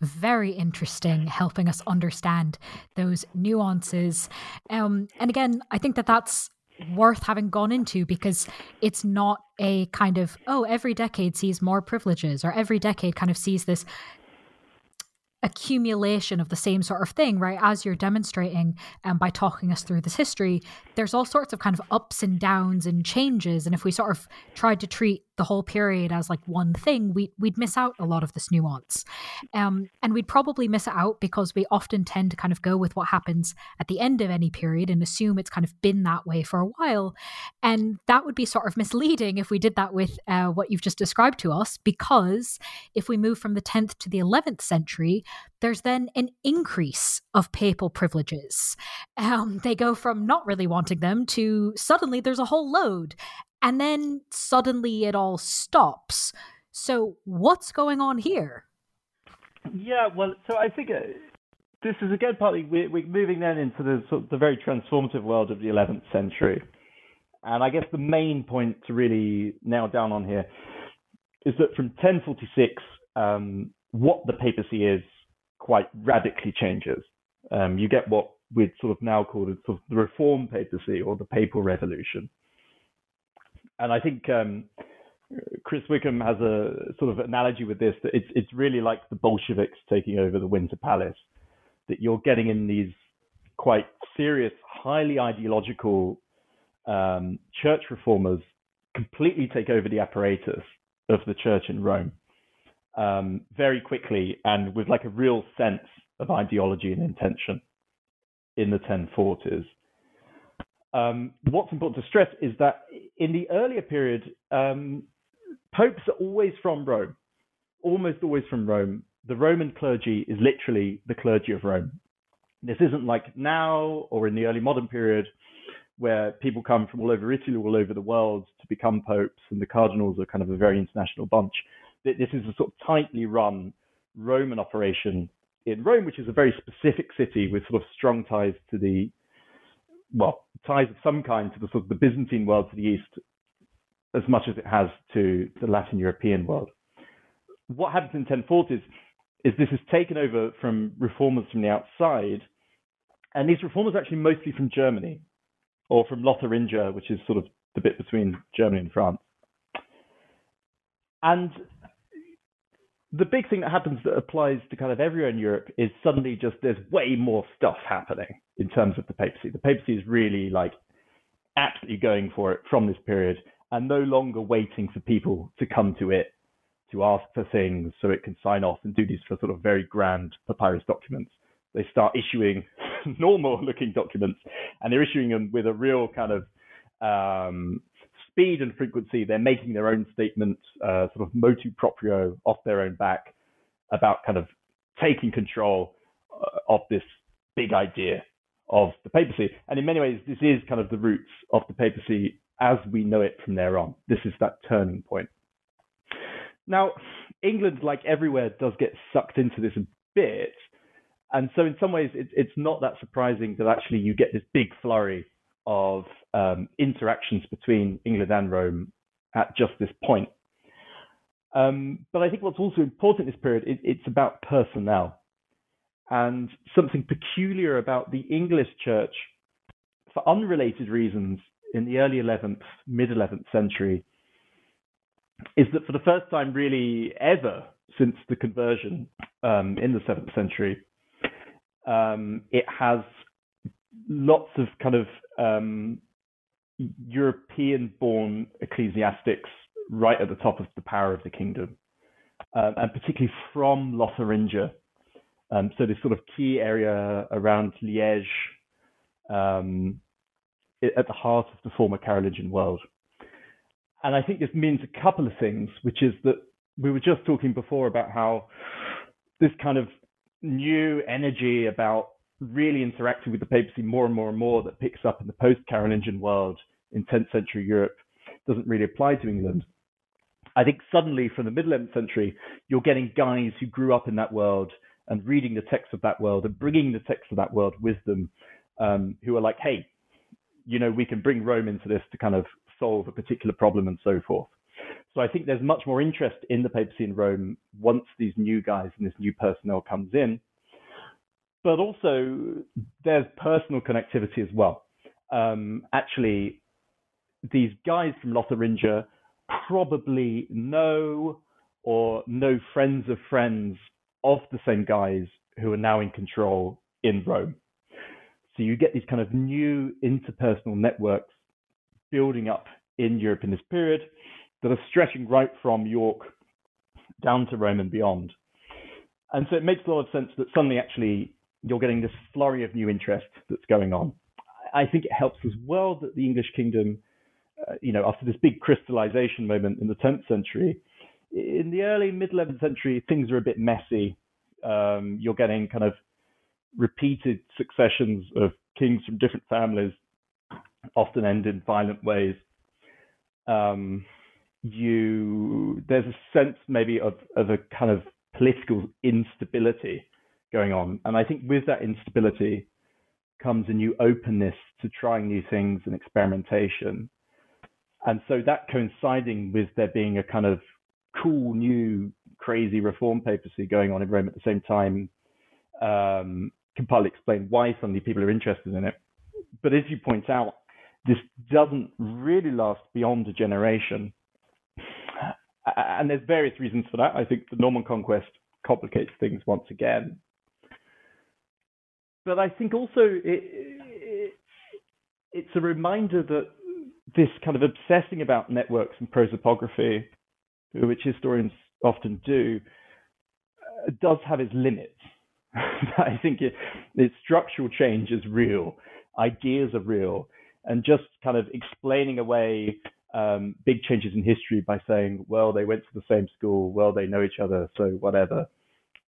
very interesting, helping us understand those nuances. Um, and again, I think that that's worth having gone into because it's not a kind of oh every decade sees more privileges or every decade kind of sees this accumulation of the same sort of thing, right? As you're demonstrating and um, by talking us through this history, there's all sorts of kind of ups and downs and changes. And if we sort of tried to treat the whole period as like one thing, we, we'd miss out a lot of this nuance. Um, and we'd probably miss it out because we often tend to kind of go with what happens at the end of any period and assume it's kind of been that way for a while. And that would be sort of *laughs* misleading if we did that with uh, what you've just described to us, because if we move from the 10th to the 11th century, there's then an increase of papal privileges. Um, they go from not really wanting them to suddenly there's a whole load and then suddenly it all stops. So, what's going on here? Yeah, well, so I think uh, this is again partly we're, we're moving then into the sort of the very transformative world of the 11th century, and I guess the main point to really nail down on here is that from 1046, um, what the papacy is quite radically changes. Um, you get what we'd sort of now call the, sort of the reform papacy or the papal revolution and I think um, Chris Wickham has a sort of analogy with this that it's it's really like the Bolsheviks taking over the Winter Palace, that you're getting in these quite serious, highly ideological um, church reformers completely take over the apparatus of the church in Rome um, very quickly and with like a real sense of ideology and intention in the 1040s. Um, what's important to stress is that in the earlier period, um, popes are always from Rome, almost always from Rome. The Roman clergy is literally the clergy of Rome. This isn't like now or in the early modern period where people come from all over Italy, all over the world to become popes, and the cardinals are kind of a very international bunch. This is a sort of tightly run Roman operation in Rome, which is a very specific city with sort of strong ties to the, well, ties of some kind to the sort of the Byzantine world to the east, as much as it has to the Latin European world. What happens in 1040s is this is taken over from reformers from the outside, and these reformers are actually mostly from Germany or from Lotharingia, which is sort of the bit between Germany and France. And the big thing that happens that applies to kind of everywhere in Europe is suddenly just there's way more stuff happening in terms of the papacy. The papacy is really like absolutely going for it from this period and no longer waiting for people to come to it to ask for things so it can sign off and do these sort of very grand papyrus documents. They start issuing *laughs* normal looking documents and they're issuing them with a real kind of um, speed and frequency. They're making their own statements, uh, sort of motu proprio off their own back about kind of taking control uh, of this big idea of the papacy. And in many ways, this is kind of the roots of the papacy as we know it from there on. This is that turning point. Now, England, like everywhere, does get sucked into this a bit. And so, in some ways, it, it's not that surprising that actually you get this big flurry of um, interactions between England and Rome at just this point. Um, but I think what's also important in this period, it, it's about personnel. And something peculiar about the English church, for unrelated reasons, in the early 11th, mid 11th century, is that for the first time, really ever since the conversion um, in the 7th century, um, it has lots of kind of um, European born ecclesiastics right at the top of the power of the kingdom, um, and particularly from Lotharingia. Um, so, this sort of key area around Liège, um, at the heart of the former Carolingian world. And I think this means a couple of things, which is that we were just talking before about how this kind of new energy about really interacting with the papacy more and more and more that picks up in the post Carolingian world in 10th century Europe doesn't really apply to England. I think suddenly from the mid 11th century, you're getting guys who grew up in that world and reading the text of that world and bringing the text of that world with them, um, who are like, hey, you know, we can bring Rome into this to kind of solve a particular problem and so forth. So I think there's much more interest in the papacy in Rome once these new guys and this new personnel comes in. But also there's personal connectivity as well. Um, actually, these guys from Lotharingia probably know or know friends of friends of the same guys who are now in control in Rome. So you get these kind of new interpersonal networks building up in Europe in this period that are stretching right from York down to Rome and beyond. And so it makes a lot of sense that suddenly actually you're getting this flurry of new interest that's going on. I think it helps as well that the English kingdom, uh, you know, after this big crystallization moment in the 10th century, in the early mid 11th century, things are a bit messy. Um, you're getting kind of repeated successions of kings from different families, often end in violent ways. Um, you there's a sense maybe of of a kind of political instability going on, and I think with that instability comes a new openness to trying new things and experimentation. And so that coinciding with there being a kind of cool new crazy reform papacy going on in Rome at the same time um, can partly explain why suddenly people are interested in it. But as you point out, this doesn't really last beyond a generation. And there's various reasons for that. I think the Norman conquest complicates things once again. But I think also it, it, it's a reminder that this kind of obsessing about networks and prosopography, which historians often do, uh, does have its limits. *laughs* I think it, structural change is real, ideas are real, and just kind of explaining away um, big changes in history by saying, well, they went to the same school, well, they know each other, so whatever,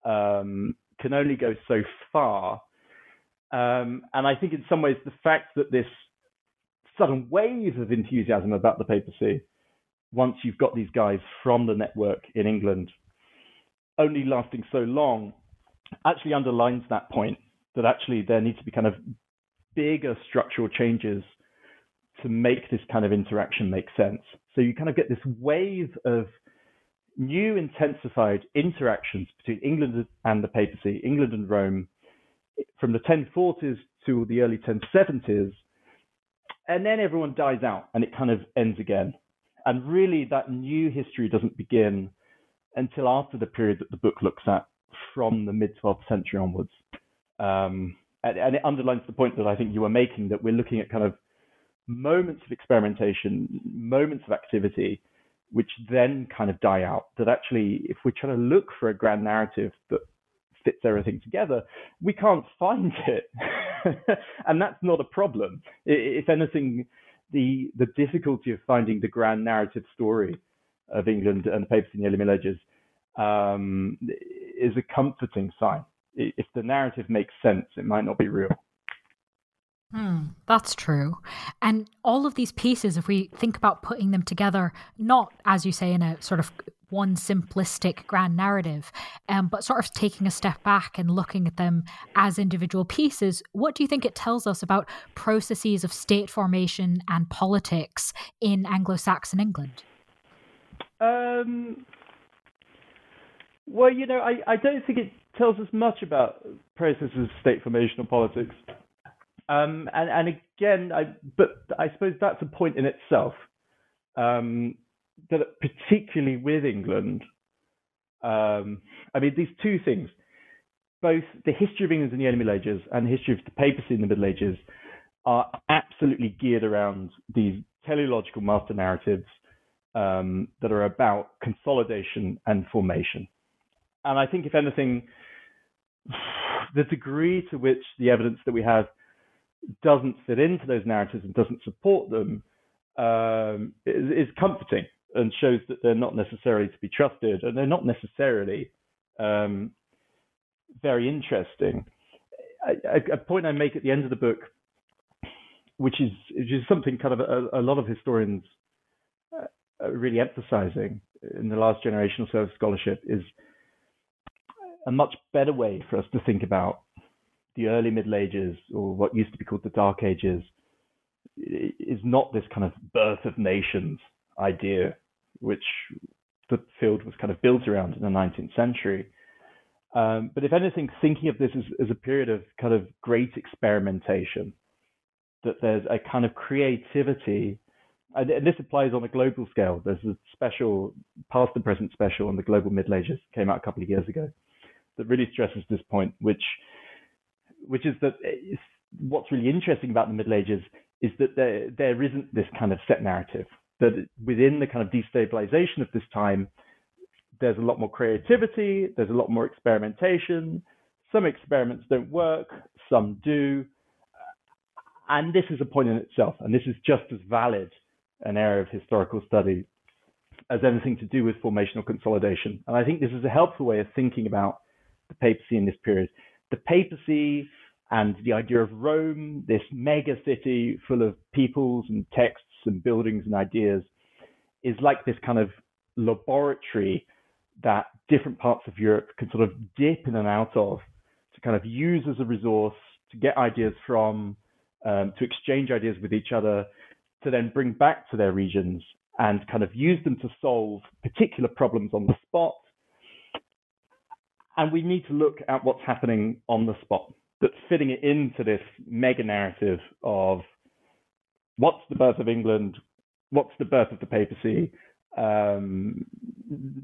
um, can only go so far. Um, and I think in some ways the fact that this sudden wave of enthusiasm about the papacy, once you've got these guys from the network in England, only lasting so long, actually underlines that point that actually there needs to be kind of bigger structural changes to make this kind of interaction make sense. So you kind of get this wave of new intensified interactions between England and the papacy, England and Rome, from the 1040s to the early 1070s. And then everyone dies out and it kind of ends again. And really, that new history doesn't begin until after the period that the book looks at from the mid 12th century onwards. Um, and, and, it underlines the point that I think you were making that we're looking at kind of moments of experimentation, moments of activity, which then kind of die out. That actually, if we're trying to look for a grand narrative that fits everything together, we can't *laughs* find it. *laughs* and that's not a problem. If anything, the the difficulty of finding the grand narrative story of England and the papacy in the early Middle Ages um, is a comforting sign. If the narrative makes sense, it might not be real. Hmm, that's true. And all of these pieces, if we think about putting them together, not as you say in a sort of one simplistic grand narrative, um, but sort of taking a step back and looking at them as individual pieces, what do you think it tells us about processes of state formation and politics in Anglo Saxon England? Um, well, you know, I, I don't think it tells us much about processes of state formation or politics. Um, and, and again, I, but I suppose that's a point in itself. Um, that particularly with England, um, I mean, these two things, both the history of England in the early Middle Ages and the history of the papacy in the Middle Ages, are absolutely geared around these teleological master narratives um, that are about consolidation and formation. And I think, if anything, the degree to which the evidence that we have doesn't fit into those narratives and doesn't support them um, is, is, comforting and shows that they're not necessarily to be trusted and they're not necessarily um, very interesting. A, a, point I make at the end of the book, which is which is something kind of a, a lot of historians uh, are really emphasizing in the last generation of scholarship, is a much better way for us to think about the early Middle Ages or what used to be called the Dark Ages is not this kind of birth of nations idea, which the field was kind of built around in the 19th century. Um, but if anything, thinking of this as, as, a period of kind of great experimentation, that there's a kind of creativity, and, and this applies on a global scale. There's a special, past and present special on the global Middle Ages, came out a couple of years ago, that really stresses this point, which which is that what's really interesting about the Middle Ages is that there there isn't this kind of set narrative that within the kind of destabilization of this time, there's a lot more creativity, there's a lot more experimentation. Some experiments don't work, some do. And this is a point in itself, and this is just as valid an area of historical study as anything to do with formational consolidation. And I think this is a helpful way of thinking about the papacy in this period. The papacy and the idea of Rome, this mega city full of peoples and texts and buildings and ideas, is like this kind of laboratory that different parts of Europe can sort of dip in and out of to kind of use as a resource to get ideas from, um, to exchange ideas with each other, to then bring back to their regions and kind of use them to solve particular problems on the spot. And we need to look at what's happening on the spot that's fitting it into this mega narrative of what's the birth of England, what's the birth of the papacy, um,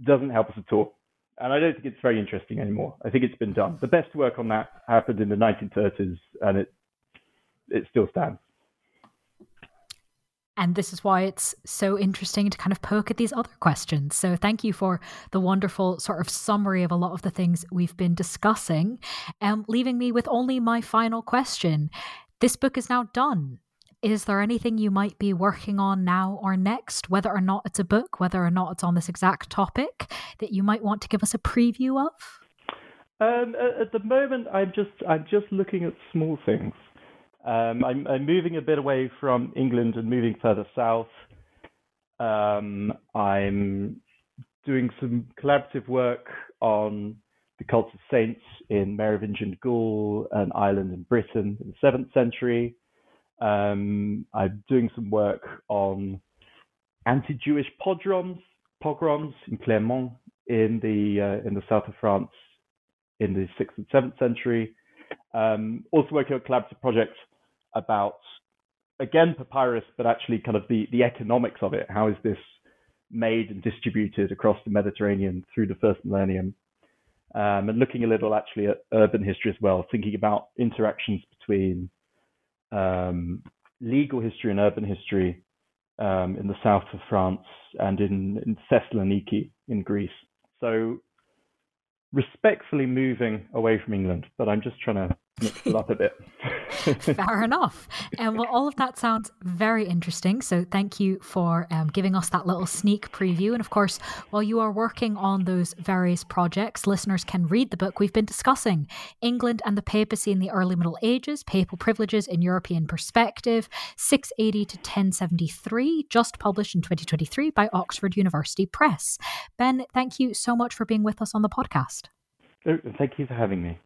doesn't help us at all. And I don't think it's very interesting anymore. I think it's been done. The best work on that happened in the 1930s, and it it still stands. And this is why it's so interesting to kind of poke at these other questions. So, thank you for the wonderful sort of summary of a lot of the things we've been discussing, um, leaving me with only my final question. This book is now done. Is there anything you might be working on now or next, whether or not it's a book, whether or not it's on this exact topic, that you might want to give us a preview of? Um, at the moment, I'm just I'm just looking at small things. Um, I'm, I'm, moving a bit away from England and moving further south. Um, I'm doing some collaborative work on the cult of saints in Merovingian Gaul and Ireland and Britain in the seventh century. Um, I'm doing some work on anti-Jewish pogroms, pogroms in Clermont in the uh, in the south of France in the sixth and seventh century. Um, also working on a collaborative projects about again papyrus, but actually kind of the the economics of it. How is this made and distributed across the Mediterranean through the first millennium? Um, and looking a little actually at urban history as well, thinking about interactions between um, legal history and urban history um, in the south of France and in, in Thessaloniki in Greece. So respectfully moving away from England, but I'm just trying to mix it up a bit. *laughs* Fair enough. And um, well, all of that sounds very interesting. So thank you for um, giving us that little sneak preview. And of course, while you are working on those various projects, listeners can read the book we've been discussing England and the Papacy in the Early Middle Ages, Papal Privileges in European Perspective, 680 to 1073, just published in 2023 by Oxford University Press. Ben, thank you so much for being with us on the podcast. Oh, thank you for having me.